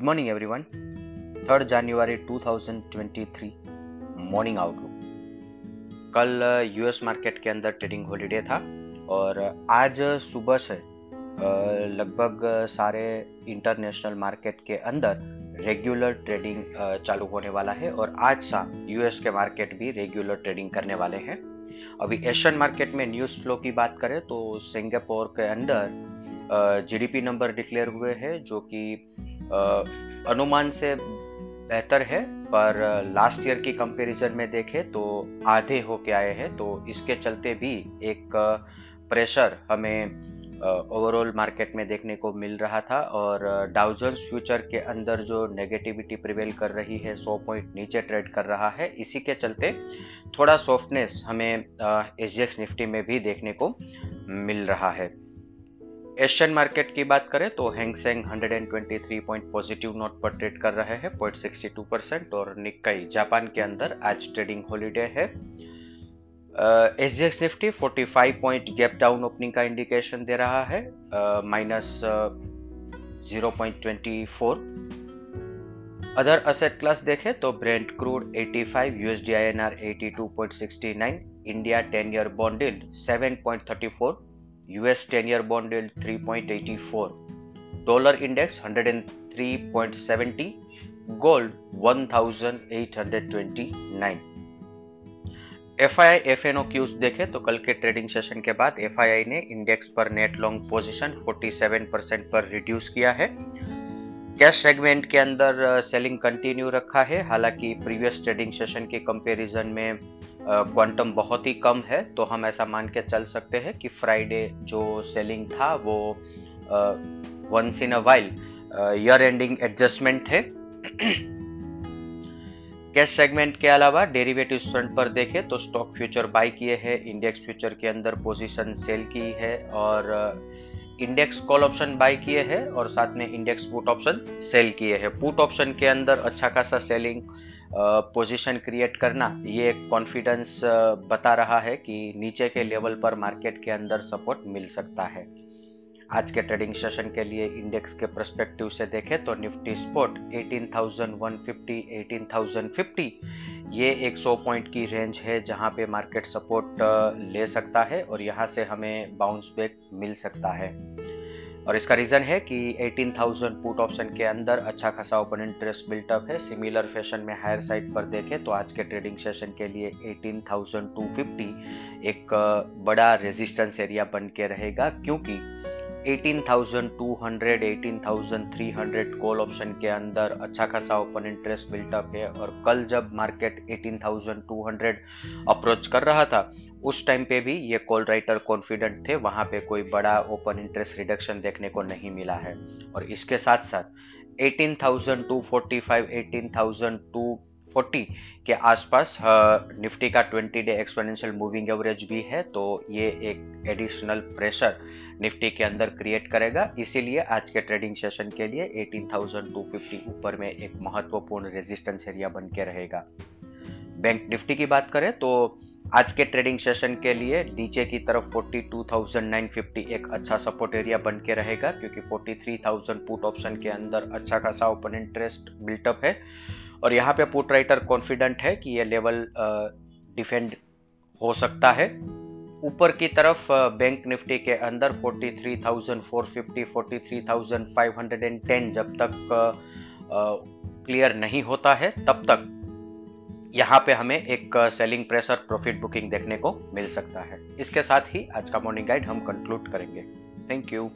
Good morning everyone third जनवरी 2023 morning outlook कल US market के अंदर ट्रेडिंग हॉलीडे था और आज सुबह से लगभग सारे इंटरनेशनल मार्केट के अंदर रेगुलर ट्रेडिंग चालू होने वाला है और आज शाम यूएस के मार्केट भी रेगुलर ट्रेडिंग करने वाले हैं। अभी एशियन मार्केट में न्यूज़ फ्लो की बात करें तो सिंगापुर के अंदर जीडीपी नंबर डिक्लेयर हुए हैं, जो कि अनुमान से बेहतर है, पर लास्ट ईयर की कंपैरिजन में देखें तो आधे होके आए हैं तो इसके चलते भी एक प्रेशर हमें ओवरऑल मार्केट में देखने को मिल रहा था, और डाउजन्स फ्यूचर के अंदर जो नेगेटिविटी प्रिवेल कर रही है 100 पॉइंट नीचे ट्रेड कर रहा है, इसी के चलते थोड़ा सॉफ्टनेस हमें एस निफ्टी में भी देखने को मिल रहा है। एशियन मार्केट की बात करें तो Hang Seng 123 point positive note पर ट्रेड कर रहे हैं पॉइंट सिक्सटी परसेंट और निक्कई जापान के अंदर आज ट्रेडिंग हॉलीडे है। S G X Nifty 45 point gap down opening का इंडिकेशन दे रहा है minus zero point twenty four other asset class देखें तो Brent crude 85 USD INR 82.69 India 10 year bond yield 7.34 US 10 year bond yield 3.84, dollar index 103.70, gold 1829. F I I F N O cues देखे तो कल के trading session के बाद F I आई ने index पर नेट लॉन्ग पोजीशन 47 परसेंट पर reduce किया है कैश सेगमेंट के अंदर सेलिंग कंटिन्यू रखा है हालाँकि प्रीवियस ट्रेडिंग सेशन के कंपैरिजन में क्वांटम बहुत ही कम है तो हम ऐसा मान के चल सकते हैं कि फ्राइडे जो सेलिंग था वो once in a while year ending adjustment थे कैश सेगमेंट के अलावा डेरिवेटिव फ्रंट पर देखें तो स्टॉक फ्यूचर बाय किए हैं इंडेक्स फ्यूचर के अंदर पोजीशन सेल की है और इंडेक्स कॉल ऑप्शन बाय किए हैं और साथ में इंडेक्स पुट ऑप्शन सेल किए हैं। पुट ऑप्शन के अंदर अच्छा खासा सेलिंग पोजीशन क्रिएट करना ये एक कॉन्फिडेंस बता रहा है कि नीचे के लेवल पर मार्केट के अंदर सपोर्ट मिल सकता है। आज के ट्रेडिंग सेशन के लिए इंडेक्स के परस्पेक्टिव से देखें तो निफ्टी स्पोर्ट 18,150 18,050 ये 100 पॉइंट की रेंज है जहाँ पे मार्केट सपोर्ट ले सकता है और यहाँ से हमें बाउंस बैक मिल सकता है। और इसका रीजन है कि 18,000 पुट ऑप्शन के अंदर अच्छा खासा ओपन इंटरेस्ट बिल्टअप है। सिमिलर फ़ैशन में हायर साइड पर देखें तो आज के ट्रेडिंग सेशन के लिए 18,250 एक बड़ा रेजिस्टेंस एरिया बन के रहेगा। क्योंकि 18,200 18,300 कॉल ऑप्शन के अंदर अच्छा खासा ओपन इंटरेस्ट बिल्टअप है और कल जब मार्केट 18,200 अप्रोच कर रहा था उस टाइम पे भी ये कॉल राइटर कॉन्फिडेंट थे वहाँ पे कोई बड़ा ओपन इंटरेस्ट रिडक्शन देखने को नहीं मिला है। और इसके साथ साथ 18,245 18,240 के आसपास निफ्टी का 20 डे एक्सपोनेंशियल मूविंग एवरेज भी है तो ये एक एडिशनल प्रेशर निफ्टी के अंदर क्रिएट करेगा। इसीलिए आज के ट्रेडिंग सेशन के लिए 18,250 ऊपर में एक महत्वपूर्ण रेजिस्टेंस एरिया बन के रहेगा। बैंक निफ्टी की बात करें तो आज के ट्रेडिंग सेशन के लिए नीचे की तरफ़ 42,950 एक अच्छा सपोर्ट एरिया बन के रहेगा क्योंकि 43,000 पुट ऑप्शन के अंदर अच्छा खासा ओपन इंटरेस्ट बिल्टअप है। और यहाँ पे पुट राइटर कॉन्फिडेंट है कि ये लेवल डिफेंड हो सकता है। ऊपर की तरफ़ बैंक निफ्टी के अंदर 43,450 43,510 जब तक क्लियर नहीं होता है तब तक यहाँ पे हमें एक सेलिंग प्रेशर प्रॉफिट बुकिंग देखने को मिल सकता है। इसके साथ ही आज का मॉर्निंग गाइड हम कंक्लूड करेंगे। Thank you